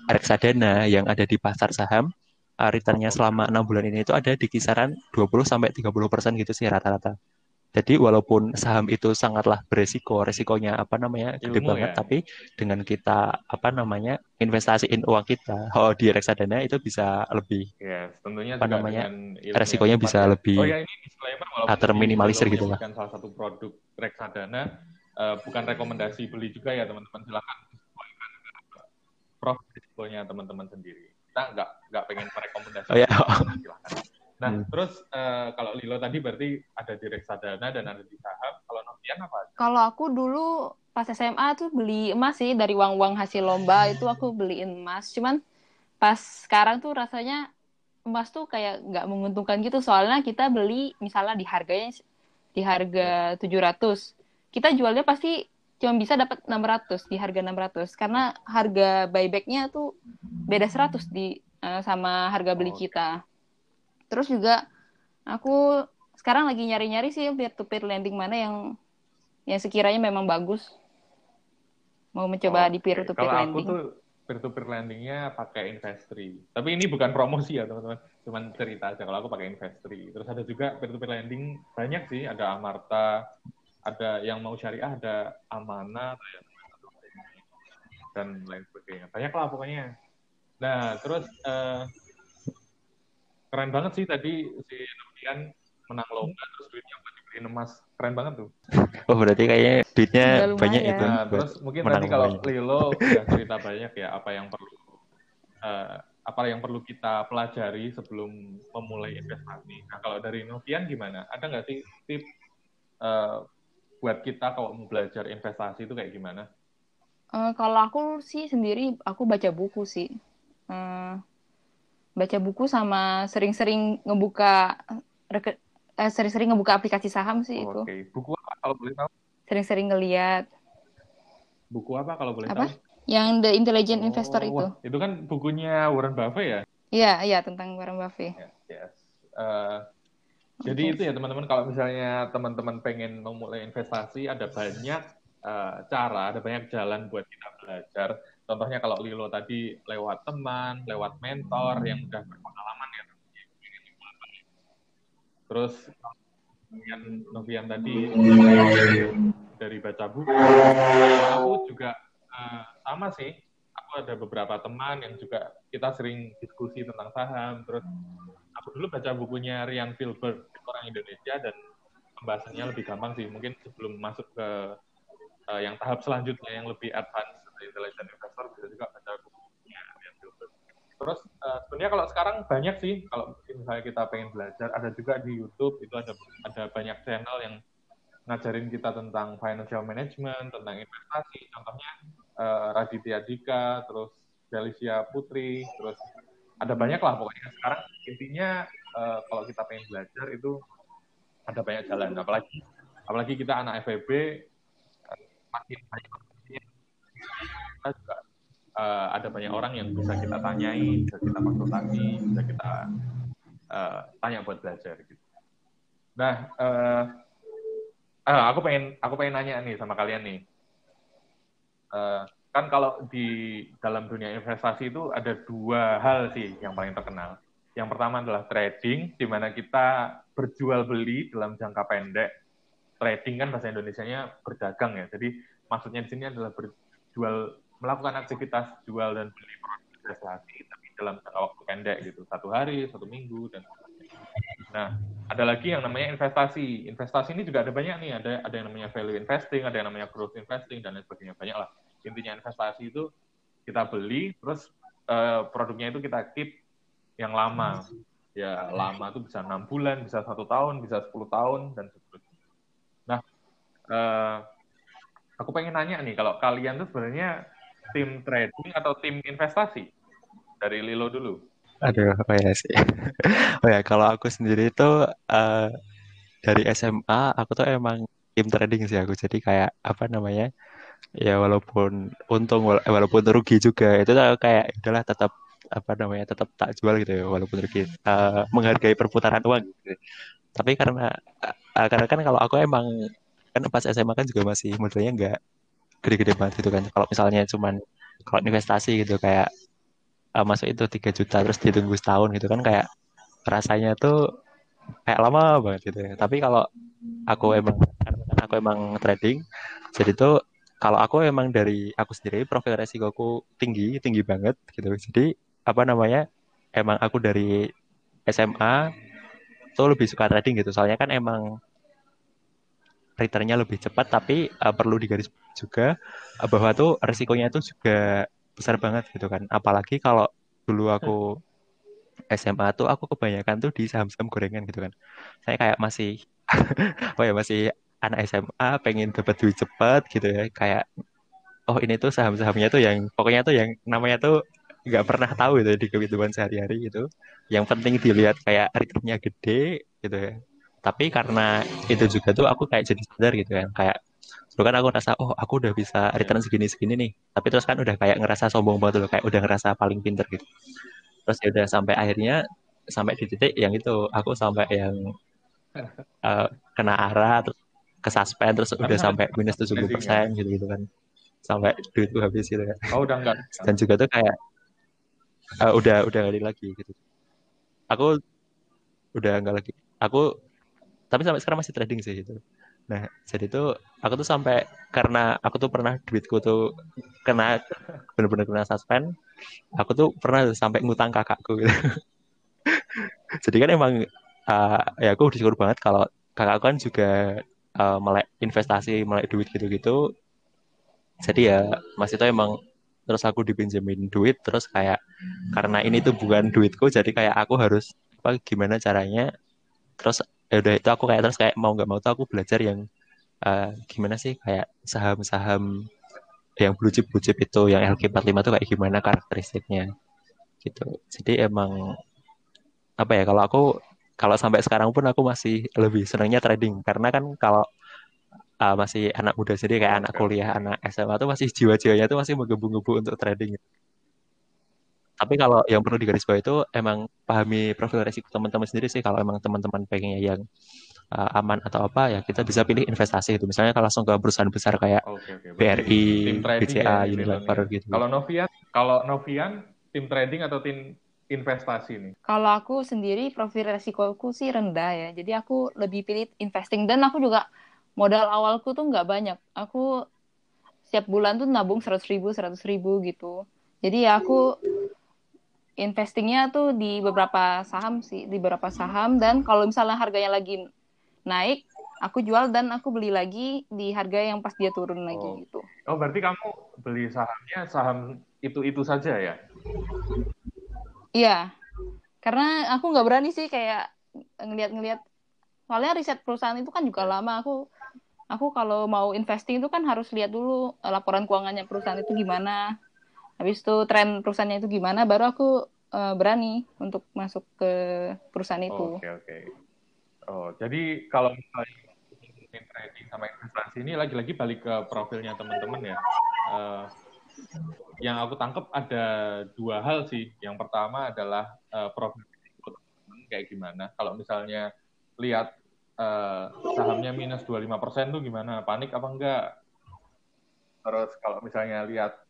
reksadana yang ada di pasar saham, returnnya selama enam bulan ini itu ada di kisaran 20 sampai 30% gitu sih rata-rata. Jadi walaupun saham itu sangatlah beresiko, resikonya apa namanya gede Ilmu banget, ya. tapi dengan kita apa namanya investasiin uang kita, oh di reksadana itu bisa lebih Yes, tentunya Apa namanya, resikonya bisa ya. lebih Oh ya ini disclaimer walaupun terminimalisir gitu lah. salah satu produk reksadana eh, bukan rekomendasi beli juga ya teman-teman silakan sesuaikan risikonya teman-teman sendiri. Kita nggak nggak pengen merekomendasi. Oh ya. Silakan. Nah Hmm. terus eh, kalau Lilo tadi berarti ada di reksadana dan ada di saham. Kalau Novian apa? Kalau aku dulu pas SMA tuh beli emas sih dari uang-uang hasil lomba itu aku beliin emas. Cuman pas sekarang tuh rasanya emas tuh kayak nggak menguntungkan gitu. Soalnya kita beli misalnya di harganya di harga 700. Kita jualnya pasti cuma bisa dapat 600 di harga 600 karena harga buybacknya tuh beda 100 di eh, sama harga beli kita. Terus juga aku sekarang lagi nyari-nyari sih peer to peer lending mana yang yang sekiranya memang bagus. Mau mencoba di Oke. peer to peer Kalau aku lending. tuh peer to peer lendingnya pakai Investri. Tapi ini bukan promosi ya teman-teman, cuman cerita aja kalau aku pakai Investri. Terus ada juga peer to peer lending banyak sih, ada Amarta, ada yang mau syariah, ada Amanah, ada dan lain sebagainya. Banyak lah pokoknya. Nah, terus eh, keren banget sih tadi si Novian menang lomba terus duitnya buat dibeliin emas. Keren banget tuh. Oh berarti kayaknya duitnya Udah banyak itu Nah, terus mungkin menang tadi kalau. Lilo udah cerita banyak ya apa yang perlu eh, apa yang perlu kita pelajari sebelum memulai investasi. Nah, kalau dari Novian gimana? Ada nggak sih tips eh, buat kita kalau mau belajar investasi itu kayak gimana? Eh, kalau aku sih sendiri aku baca buku sih. Eh, baca buku sama sering-sering ngebuka reke- eh, sering-sering ngebuka aplikasi saham sih itu. Oke, buku apa kalau boleh tahu? Sering-sering ngeliat Buku apa kalau boleh Apa? tahu? yang The Intelligent Oh, Investor itu. itu kan bukunya Warren Buffett ya? Iya, iya tentang Warren Buffett. Yes, yes. Eh, jadi Oke. itu ya teman-teman kalau misalnya teman-teman pengen memulai investasi ada banyak eh, cara, ada banyak jalan buat kita belajar. Contohnya kalau Lilo tadi lewat teman, lewat mentor yang udah berpengalaman ya. Terus Novian, Novian tadi dari baca buku, aku juga eh, sama sih. Aku ada beberapa teman yang juga kita sering diskusi tentang saham. Terus aku dulu baca bukunya Ryan Filbert, orang Indonesia, dan pembahasannya lebih gampang sih. Mungkin sebelum masuk ke eh, yang tahap selanjutnya yang lebih advance, intelligent investor, bisa juga baca bukunya Ryan Filbert. Terus eh, sebenarnya kalau sekarang banyak sih, kalau misalnya kita pengen belajar, ada juga di YouTube itu ada ada banyak channel yang ngajarin kita tentang financial management, tentang investasi. Contohnya eh, Raditya Dika, terus Delicia Putri, terus ada banyak lah pokoknya. Sekarang intinya eh, kalau kita pengen belajar itu ada banyak jalan. Apalagi apalagi kita anak FEB eh, makin banyak kita juga eh, ada banyak orang yang bisa kita tanyai, bisa kita konsultasi, bisa kita eh, tanya buat belajar gitu. Nah, eh, ah, aku pengen aku pengen nanya nih sama kalian nih. Eh, kan kalau di dalam dunia investasi itu ada dua hal sih yang paling terkenal. Yang pertama adalah trading, di mana kita berjual beli dalam jangka pendek. Trading kan bahasa Indonesianya berdagang ya. Jadi maksudnya di sini adalah berjual melakukan aktivitas jual dan beli produk investasi, tapi dalam jangka waktu pendek gitu, satu hari, satu minggu dan Nah, ada lagi yang namanya investasi. Investasi ini juga ada banyak nih, ada ada yang namanya value investing, ada yang namanya growth investing dan lain sebagainya. Banyak lah. Intinya investasi itu kita beli, terus eh, produknya itu kita keep yang lama. Ya, lama itu bisa enam bulan, bisa satu tahun, bisa 10 tahun dan seterusnya. Nah, eh, aku pengen nanya nih, kalau kalian tuh sebenarnya tim trading atau tim investasi? Dari Lilo dulu. Aduh, oh ya sih. Oh ya, kalau aku sendiri itu eh, dari SMA aku tuh emang tim trading sih aku. Jadi kayak apa namanya? Ya walaupun untung eh, walaupun rugi juga itu kayak "Ya udahlah tetap apa namanya? tetap tak jual gitu ya walaupun rugi. Eh, menghargai perputaran uang gitu. Tapi karena eh, karena kan kalau aku emang kan pas SMA kan juga masih modalnya nggak gede-gede banget gitu kan. Kalau misalnya cuman kalau investasi gitu kayak uh, masuk itu 3 juta terus ditunggu setahun gitu kan kayak rasanya tuh kayak lama banget gitu ya. Tapi kalau aku emang karena aku emang trading jadi tuh kalau aku emang dari aku sendiri profil resikoku tinggi tinggi banget gitu. Jadi apa namanya emang aku dari SMA tuh lebih suka trading gitu. Soalnya kan emang returnnya lebih cepat tapi uh, perlu digaris juga uh, bahwa tuh resikonya itu juga besar banget gitu kan. Apalagi kalau dulu aku SMA tuh aku kebanyakan tuh di saham-saham gorengan gitu kan. Saya kayak masih oh ya masih anak SMA pengen dapat duit cepat gitu ya. Kayak oh ini tuh saham-sahamnya tuh yang pokoknya tuh yang namanya tuh nggak pernah tahu gitu di kehidupan sehari-hari gitu. Yang penting dilihat kayak returnnya gede gitu ya. Tapi karena itu juga tuh aku kayak jadi sadar gitu kan. Kayak dulu kan aku ngerasa oh aku udah bisa return segini segini nih. Tapi terus kan udah kayak ngerasa sombong banget loh kayak udah ngerasa paling pinter gitu. Terus ya udah sampai akhirnya sampai di titik yang itu aku sampai yang uh, kena arah terus ke suspend terus udah sampai minus 70 persen gitu gitu kan. Sampai duitku habis gitu ya oh udah enggak. Dan juga tuh kayak uh, udah udah kali lagi gitu. Aku udah enggak lagi. Aku tapi sampai sekarang masih trading sih itu nah jadi tuh aku tuh sampai karena aku tuh pernah duitku tuh kena bener-bener kena suspend aku tuh pernah sampai ngutang kakakku gitu. Jadi kan emang uh, ya aku bersyukur banget kalau kakakku kan juga uh, melek investasi melek duit gitu-gitu. Jadi ya masih itu emang terus aku dipinjemin duit terus kayak karena ini tuh bukan duitku jadi kayak aku harus apa gimana caranya? Terus ya udah itu aku kayak terus kayak mau nggak mau tuh aku belajar yang uh, gimana sih kayak saham-saham yang blue chip blue chip itu yang LQ45 tuh kayak gimana karakteristiknya gitu. Jadi emang apa ya kalau aku kalau sampai sekarang pun aku masih lebih senangnya trading. Karena kan kalau uh, masih anak muda sendiri kayak anak kuliah anak SMA tuh masih jiwa-jiwanya tuh masih menggebu-gebu untuk trading. Tapi kalau yang perlu digarisbawahi itu emang pahami profil resiko teman-teman sendiri sih. Kalau emang teman-teman pengennya yang uh, aman atau apa ya kita bisa pilih investasi itu misalnya kalau langsung ke perusahaan besar kayak okay, okay. BRI, BCA, ya, Unilever gitu. Kalau Novian, kalau Novian tim trading atau tim investasi nih? Kalau aku sendiri profil resikoku sih rendah ya, jadi aku lebih pilih investing dan aku juga modal awalku tuh nggak banyak. Aku setiap bulan tuh nabung seratus ribu, seratus ribu gitu. Jadi ya aku investingnya tuh di beberapa saham sih, di beberapa saham dan kalau misalnya harganya lagi naik, aku jual dan aku beli lagi di harga yang pas dia turun lagi oh. gitu. Oh, berarti kamu beli sahamnya saham itu-itu saja ya? Iya. Karena aku nggak berani sih kayak ngeliat-ngeliat soalnya riset perusahaan itu kan juga lama aku aku kalau mau investing itu kan harus lihat dulu laporan keuangannya perusahaan itu gimana habis itu tren perusahaannya itu gimana baru aku uh, berani untuk masuk ke perusahaan itu. Oke oke. Oh jadi kalau misalnya trading sama investasi ini lagi-lagi balik ke profilnya teman-teman ya. Uh, yang aku tangkap ada dua hal sih. Yang pertama adalah uh, profil teman kayak gimana. Kalau misalnya lihat uh, sahamnya minus 25% tuh gimana? Panik apa enggak? Terus kalau misalnya lihat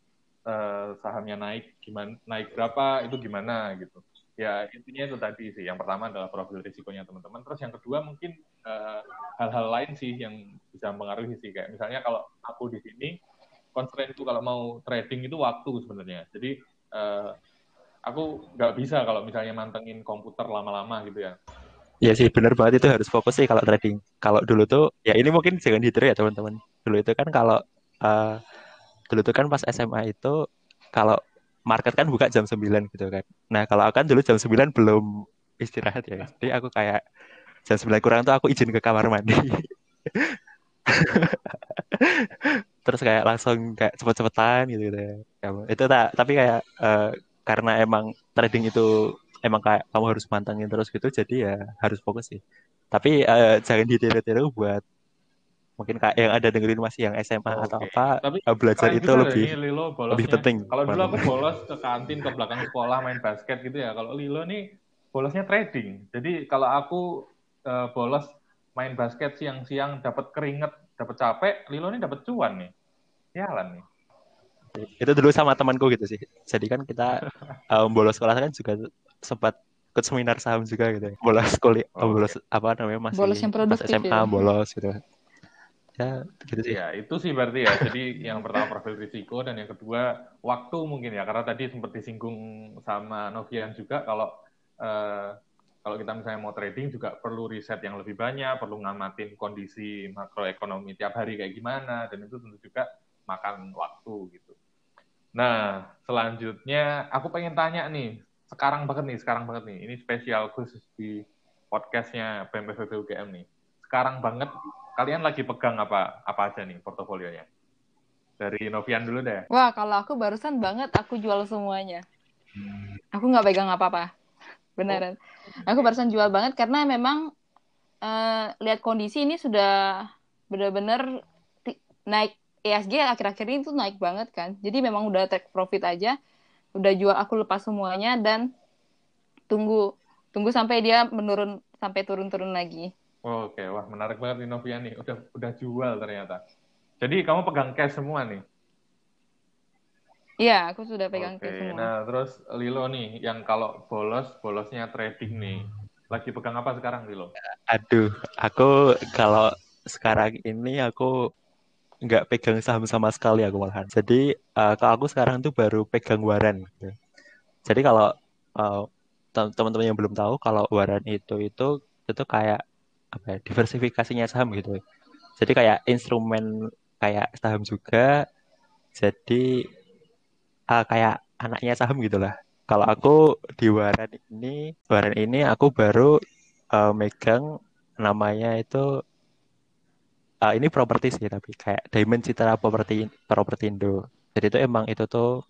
uh, sahamnya naik gimana naik berapa itu gimana gitu ya intinya itu tadi sih yang pertama adalah profil risikonya teman-teman terus yang kedua mungkin hal eh, hal-hal lain sih yang bisa mempengaruhi sih kayak misalnya kalau aku di sini constraint itu kalau mau trading itu waktu sebenarnya jadi uh, aku nggak bisa kalau misalnya mantengin komputer lama-lama gitu ya Iya sih benar banget itu harus fokus sih kalau trading. Kalau dulu tuh ya ini mungkin jangan ditiru ya teman-teman. Dulu itu kan kalau uh, dulu tuh kan pas SMA itu kalau market kan buka jam 9 gitu kan. Nah, kalau aku kan dulu jam 9 belum istirahat ya. Jadi aku kayak jam 9 kurang tuh aku izin ke kamar mandi. Terus kayak langsung kayak cepet-cepetan gitu, gitu ya. Itu tak, tapi kayak uh, karena emang trading itu emang kayak kamu harus mantengin terus gitu, jadi ya harus fokus sih. Tapi uh, jangan ditiru-tiru buat mungkin kayak yang ada dengerin masih yang SMA oh, atau apa Tapi, eh, belajar itu lebih Lilo lebih penting. Kalau dulu aku bolos ke kantin ke belakang sekolah main basket gitu ya. Kalau Lilo nih bolosnya trading. Jadi kalau aku uh, bolos main basket siang-siang dapat keringet, dapat capek, Lilo nih dapat cuan nih. Jalan nih. Itu dulu sama temanku gitu sih. Jadi kan kita um, bolos sekolah kan juga sempat ikut seminar saham juga gitu bolos kuliah Oh, bolos apa namanya masih Bolos yang pas produktif SMA ya. bolos gitu ya gitu sih Iya, itu sih berarti ya. Jadi yang pertama profil risiko dan yang kedua waktu mungkin ya. Karena tadi sempat disinggung sama Novian juga kalau eh, kalau kita misalnya mau trading juga perlu riset yang lebih banyak, perlu ngamatin kondisi makroekonomi tiap hari kayak gimana dan itu tentu juga makan waktu gitu. Nah, selanjutnya aku pengen tanya nih, sekarang banget nih, sekarang banget nih. Ini spesial khusus di podcastnya BMPVB UGM nih. Sekarang banget, kalian lagi pegang apa apa aja nih portofolionya? Dari Novian dulu deh. Wah, kalau aku barusan banget aku jual semuanya. Aku nggak pegang apa-apa. Beneran. Aku barusan jual banget karena memang eh, lihat kondisi ini sudah benar-benar naik ESG akhir-akhir ini tuh naik banget kan. Jadi memang udah take profit aja. Udah jual aku lepas semuanya dan tunggu tunggu sampai dia menurun sampai turun-turun lagi. Oke, wah menarik banget nih Novian nih. Udah udah jual ternyata. Jadi kamu pegang cash semua nih. Iya, aku sudah pegang ke semua. nah terus Lilo nih, yang kalau bolos, bolosnya trading nih. Lagi pegang apa sekarang Lilo? aduh aku kalau sekarang ini aku nggak pegang saham sama sekali aku malahan jadi eh, kalau aku sekarang tuh baru pegang waran gitu. jadi kalau eh, tem- teman-teman yang belum tahu kalau waran itu itu itu kayak apa ya, diversifikasinya saham gitu jadi kayak instrumen kayak saham juga jadi eh, kayak anaknya saham gitulah kalau aku di waran ini waran ini aku baru eh, megang namanya itu eh, ini properti sih tapi kayak Diamond Citra Property Propertindo. Jadi itu emang itu tuh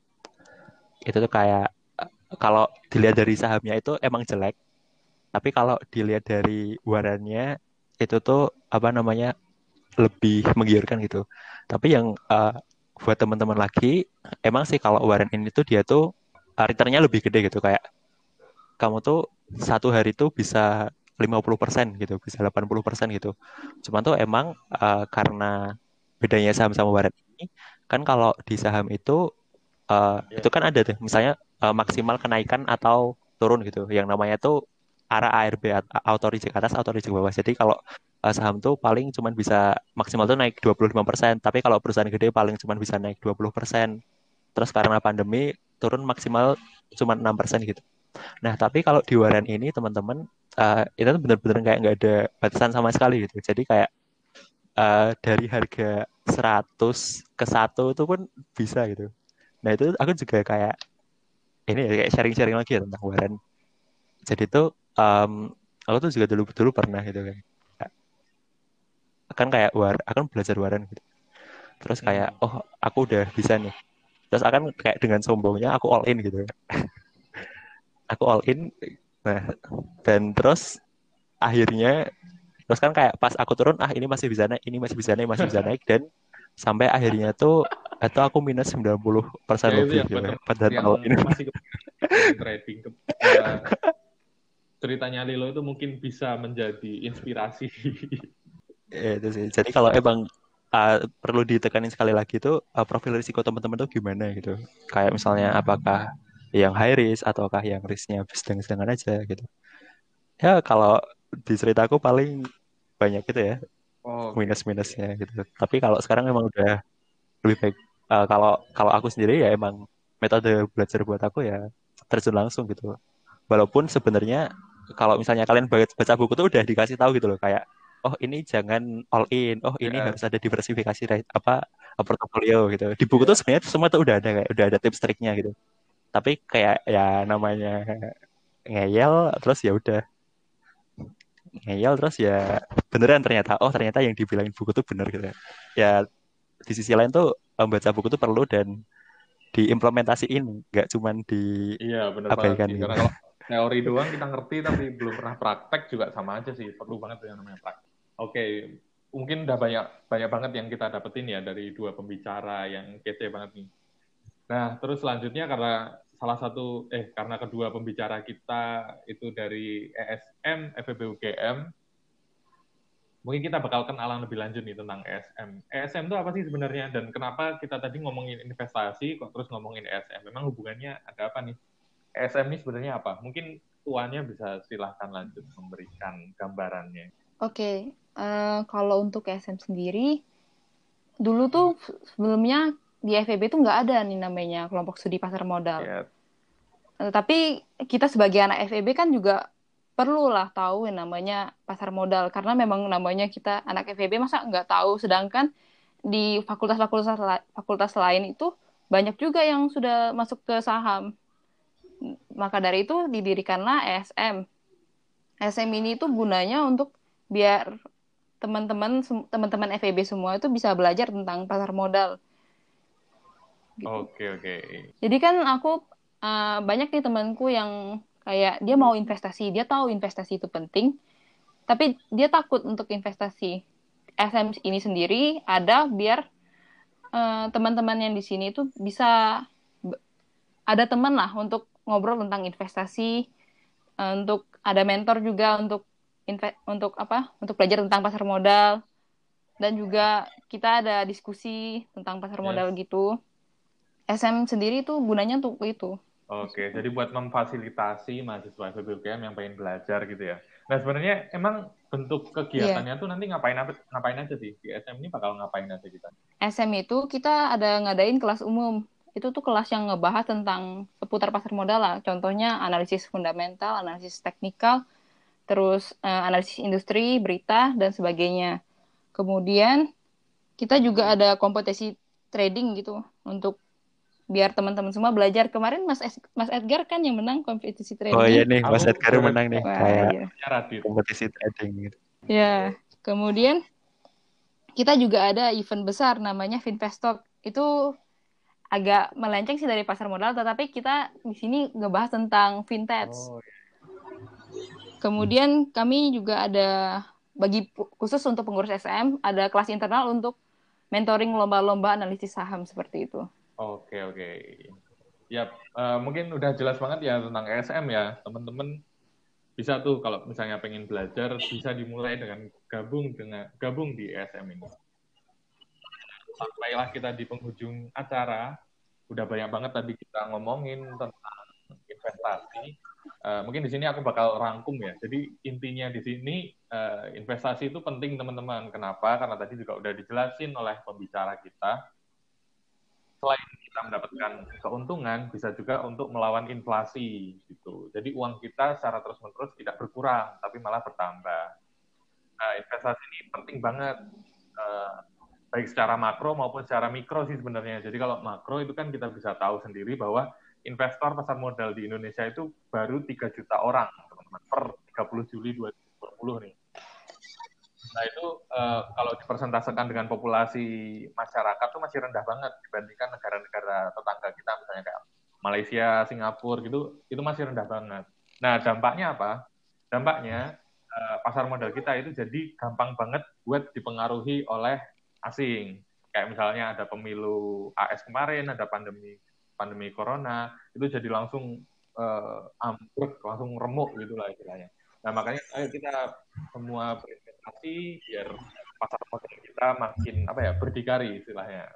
itu tuh kayak kalau dilihat dari sahamnya itu emang jelek. Tapi kalau dilihat dari warannya itu tuh apa namanya lebih menggiurkan gitu. Tapi yang eh, buat teman-teman lagi emang sih kalau waran ini tuh dia tuh returnnya lebih gede gitu kayak kamu tuh satu hari tuh bisa 50% gitu, bisa 80% gitu. Cuman tuh emang eh, karena bedanya saham sama waran ini, kan kalau di saham itu eh, Iya. itu kan ada tuh, misalnya eh, maksimal kenaikan atau turun gitu. Yang namanya tuh arah ARB auto reject atas, auto reject bawah. Jadi kalau eh, saham tuh paling cuman bisa maksimal tuh naik 25%, tapi kalau perusahaan gede paling cuman bisa naik 20%. Terus karena pandemi turun maksimal cuma 6% gitu. Nah, tapi kalau di waran ini teman-teman eh, itu benar-benar kayak nggak ada batasan sama sekali gitu. Jadi kayak eh, dari harga 100 ke 1 itu pun bisa gitu. Nah, itu aku juga kayak ini ya kayak sharing-sharing lagi ya tentang waran. Jadi tuh em, aku tuh juga dulu dulu pernah gitu kan. Kan kayak war, akan belajar waran gitu. Terus kayak oh, aku udah bisa nih. Terus akan kayak dengan sombongnya aku all in gitu. aku all in nah dan terus akhirnya terus kan kayak pas aku turun ah ini masih bisa naik ini masih bisa naik masih bisa naik dan sampai akhirnya tuh itu aku minus 90% Ya, itu lebih gitu buat pada yang tahun ini masih kepikiran trading ke, eh, ceritanya Lilo itu mungkin bisa menjadi inspirasi. Ya, itu sih jadi kalau emang uh, perlu ditekanin sekali lagi tuh uh, profil risiko teman-teman tuh gimana gitu kayak misalnya apakah yang high risk ataukah yang risknya sedang-sedang aja gitu ya kalau di ceritaku paling banyak gitu ya Oh, minus-minusnya gitu. Tapi kalau sekarang memang udah lebih baik. eh, kalau kalau aku sendiri ya emang metode belajar buat aku ya terjun langsung gitu. Walaupun sebenarnya kalau misalnya kalian baca, buku tuh udah dikasih tahu gitu loh kayak oh ini jangan all in, oh ini Iya. harus ada diversifikasi apa portofolio gitu. Di buku tuh sebenarnya semua tuh udah ada kayak udah ada tips triknya gitu. Tapi kayak ya namanya ngeyel terus ya udah ngeyel terus ya beneran ternyata oh ternyata yang dibilangin buku tuh bener gitu ya di sisi lain tuh membaca buku tuh perlu dan diimplementasiin nggak cuman di Iya, benar Abaikan gitu. Karena kalau teori doang kita ngerti tapi belum pernah praktek juga sama aja sih. Perlu banget yang namanya praktek. Oke, mungkin udah banyak banyak banget yang kita dapetin ya dari dua pembicara yang kece banget nih. Nah, terus selanjutnya karena salah satu eh karena kedua pembicara kita itu dari ESM, FEB UGM, mungkin kita bakal kenalan lebih lanjut nih tentang ESM. ESM itu apa sih sebenarnya dan kenapa kita tadi ngomongin investasi kok terus ngomongin ESM? Memang hubungannya ada apa nih? ESM ini sebenarnya apa? Mungkin tuanya bisa silahkan lanjut memberikan gambarannya. Oke, eh, kalau untuk SM sendiri, dulu tuh sebelumnya di FEB tuh nggak ada nih namanya kelompok studi pasar modal. Ya, Eh, tapi kita sebagai anak FEB kan juga perlu lah tahu yang namanya pasar modal karena memang namanya kita anak FEB masa nggak tahu sedangkan di fakultas-fakultas fakultas lain itu banyak juga yang sudah masuk ke saham. Maka dari itu didirikanlah ESM. ESM ini tuh gunanya untuk biar teman-teman teman-teman FEB semua itu bisa belajar tentang pasar modal. Gitu. Oke oke. Jadi kan aku uh, banyak nih temanku yang kayak dia mau investasi, dia tahu investasi itu penting, tapi dia takut untuk investasi. SM ini sendiri ada biar uh, teman-teman yang di sini itu bisa ada teman lah untuk ngobrol tentang investasi, uh, untuk ada mentor juga untuk inve- untuk apa? Untuk belajar tentang pasar modal dan juga kita ada diskusi tentang pasar Yes. modal gitu. SM sendiri itu gunanya untuk itu. Oke, jadi buat memfasilitasi mahasiswa FEB-UGM yang pengen belajar gitu ya. Nah, sebenarnya emang bentuk kegiatannya tuh nanti ngapain apa- ngapain aja sih? Di SM ini bakal ngapain aja kita? SM itu kita ada ngadain kelas umum. Itu tuh kelas yang ngebahas tentang seputar pasar modal lah. Contohnya analisis fundamental, analisis teknikal, terus eh, analisis industri, berita, dan sebagainya. Kemudian kita juga ada kompetisi trading gitu untuk biar teman-teman semua belajar. Kemarin Mas Es- Mas Edgar kan yang menang kompetisi trading. Oh iya nih, Mas Aku Edgar menang nih Wah, kayak iya. Ya, kompetisi trading gitu. Ya, kemudian kita juga ada event besar namanya Finvestok. Itu agak melenceng sih dari pasar modal, tetapi kita di sini ngebahas tentang fintech. Oh, Kemudian kami juga ada bagi khusus untuk pengurus SM, ada kelas internal untuk mentoring lomba-lomba analisis saham seperti itu. Oke, oke. Ya, eh, mungkin udah jelas banget ya tentang ESM ya. Teman-teman bisa tuh kalau misalnya pengen belajar bisa dimulai dengan gabung dengan gabung di ESM ini. Sampailah kita di penghujung acara. Udah banyak banget tadi kita ngomongin tentang investasi. Eh, mungkin di sini aku bakal rangkum ya. Jadi intinya di sini eh, investasi itu penting teman-teman. Kenapa? Karena tadi juga udah dijelasin oleh pembicara kita selain kita mendapatkan keuntungan, bisa juga untuk melawan inflasi gitu. Jadi uang kita secara terus-menerus tidak berkurang, tapi malah bertambah. Nah, investasi ini penting banget, eh, baik secara makro maupun secara mikro sih sebenarnya. Jadi kalau makro itu kan kita bisa tahu sendiri bahwa investor pasar modal di Indonesia itu baru 3 juta orang, teman-teman, per 30 Juli 2020 nih. Nah itu eh, kalau dipersentasekan dengan populasi masyarakat tuh masih rendah banget dibandingkan negara-negara tetangga kita misalnya kayak Malaysia, Singapura gitu, itu masih rendah banget. Nah dampaknya apa? Dampaknya eh, pasar modal kita itu jadi gampang banget buat dipengaruhi oleh asing. Kayak misalnya ada pemilu AS kemarin, ada pandemi pandemi corona, itu jadi langsung eh, ambruk, langsung remuk gitu lah istilahnya. Nah makanya ayo kita semua berinvestasi biar pasar modal kita makin apa ya berdikari istilahnya.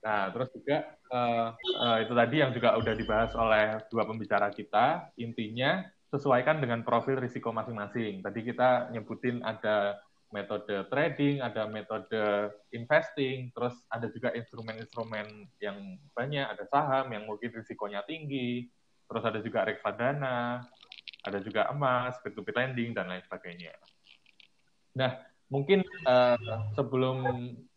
Nah terus juga eh, eh, itu tadi yang juga udah dibahas oleh dua pembicara kita, intinya sesuaikan dengan profil risiko masing-masing. Tadi kita nyebutin ada metode trading, ada metode investing, terus ada juga instrumen-instrumen yang banyak, ada saham yang mungkin risikonya tinggi, terus ada juga reksadana, ada juga emas, peer-to-peer lending, dan lain sebagainya. Nah, mungkin eh, sebelum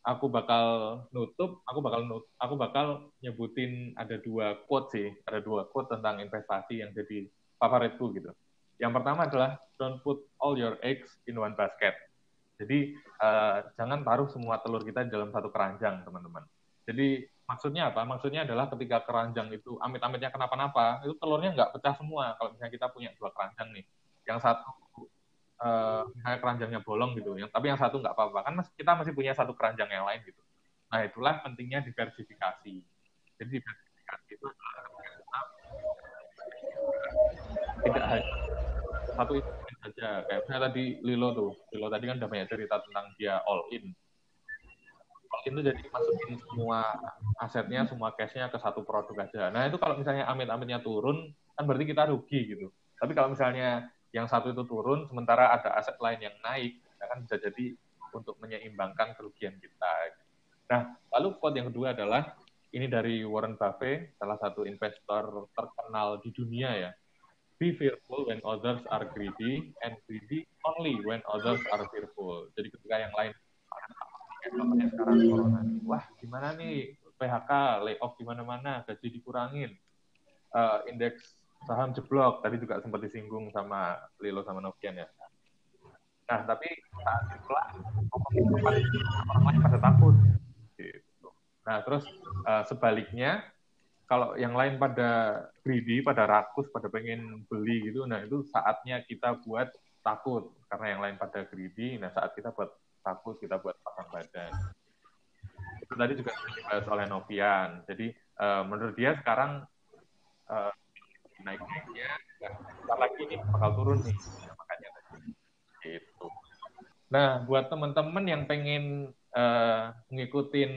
aku bakal nutup, aku bakal nut, aku bakal nyebutin ada dua quote sih, ada dua quote tentang investasi yang jadi favoritku gitu. Yang pertama adalah don't put all your eggs in one basket. Jadi eh, jangan taruh semua telur kita dalam satu keranjang, teman-teman. Jadi maksudnya apa? Maksudnya adalah ketika keranjang itu amit-amitnya kenapa-napa, itu telurnya nggak pecah semua. Kalau misalnya kita punya dua keranjang nih, yang satu eh, misalnya keranjangnya bolong gitu, yang tapi yang satu nggak apa-apa, kan mas- kita masih punya satu keranjang yang lain gitu. Nah itulah pentingnya diversifikasi. Jadi diversifikasi itu adalah tidak hanya satu instrumen saja. Kayak misalnya tadi Lilo tuh, Lilo tadi kan udah banyak cerita tentang dia all in. All in tuh jadi masukin semua asetnya, semua cashnya ke satu produk aja. Nah itu kalau misalnya amit-amitnya turun, kan berarti kita rugi gitu. Tapi kalau misalnya yang satu itu turun, sementara ada aset lain yang naik, ya kan bisa jadi untuk menyeimbangkan kerugian kita. Nah, lalu quote yang kedua adalah ini dari Warren Buffett, salah satu investor terkenal di dunia ya. Be fearful when others are greedy and greedy only when others are fearful. Jadi ketika yang lain contohnya sekarang corona wah gimana nih PHK, layoff di mana-mana, gaji dikurangin, uh, indeks saham jeblok, tadi juga sempat disinggung sama Lilo sama Novian ya. Nah, tapi saat itulah orang lain pada takut. Gitu. Nah, terus uh, sebaliknya, kalau yang lain pada greedy, pada rakus, pada pengen beli gitu, nah itu saatnya kita buat takut. Karena yang lain pada greedy, nah saat kita buat takut, kita buat pasang badan itu tadi juga dibahas oleh Novian. Jadi uh, menurut dia sekarang uh, naik-naiknya sebentar lagi nih bakal turun nih makanya gitu. Nah, buat teman-teman yang pengen uh, ngikutin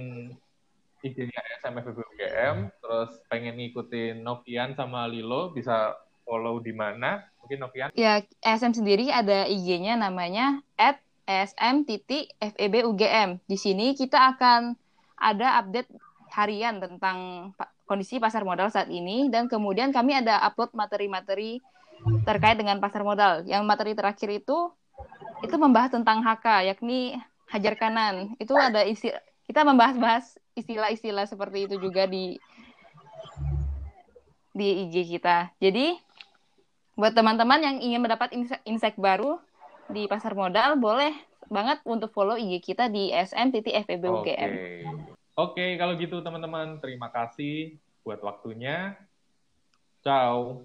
IG-nya SMF UGM, terus pengen ngikutin Novian sama Lilo, bisa follow di mana? Mungkin Novian? Ya, SM sendiri ada IG-nya namanya at sm.febugm. Di sini kita akan ada update harian tentang kondisi pasar modal saat ini dan kemudian kami ada upload materi-materi terkait dengan pasar modal. Yang materi terakhir itu itu membahas tentang HK yakni hajar kanan. Itu ada isi kita membahas-bahas istilah-istilah seperti itu juga di di IG kita. Jadi buat teman-teman yang ingin mendapat insight baru di pasar modal boleh banget untuk follow IG kita di sm.febugm. Oke, okay. okay, kalau gitu teman-teman, terima kasih buat waktunya. Ciao.